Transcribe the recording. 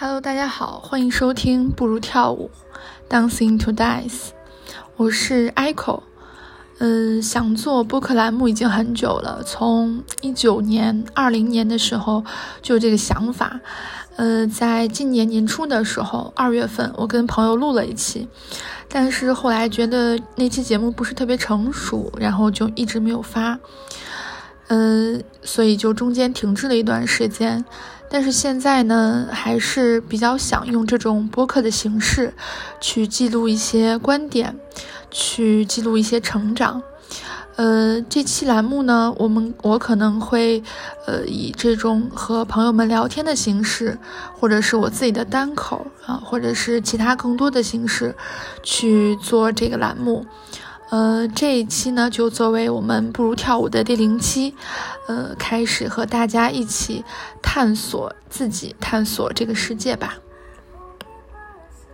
Hello，大家好，欢迎收听不如跳舞，Dancing to Dance，我是 Echo。嗯，想做播客栏目已经很久了，从一九年、二零年的时候就有这个想法。呃，在今年年初的时候，二月份我跟朋友录了一期，但是后来觉得那期节目不是特别成熟，然后就一直没有发。嗯，所以就中间停滞了一段时间。但是现在呢，还是比较想用这种播客的形式，去记录一些观点，去记录一些成长。呃，这期栏目呢，我们我可能会，呃，以这种和朋友们聊天的形式，或者是我自己的单口啊，或者是其他更多的形式，去做这个栏目。呃，这一期呢，就作为我们不如跳舞的第零期，呃，开始和大家一起探索自己，探索这个世界吧。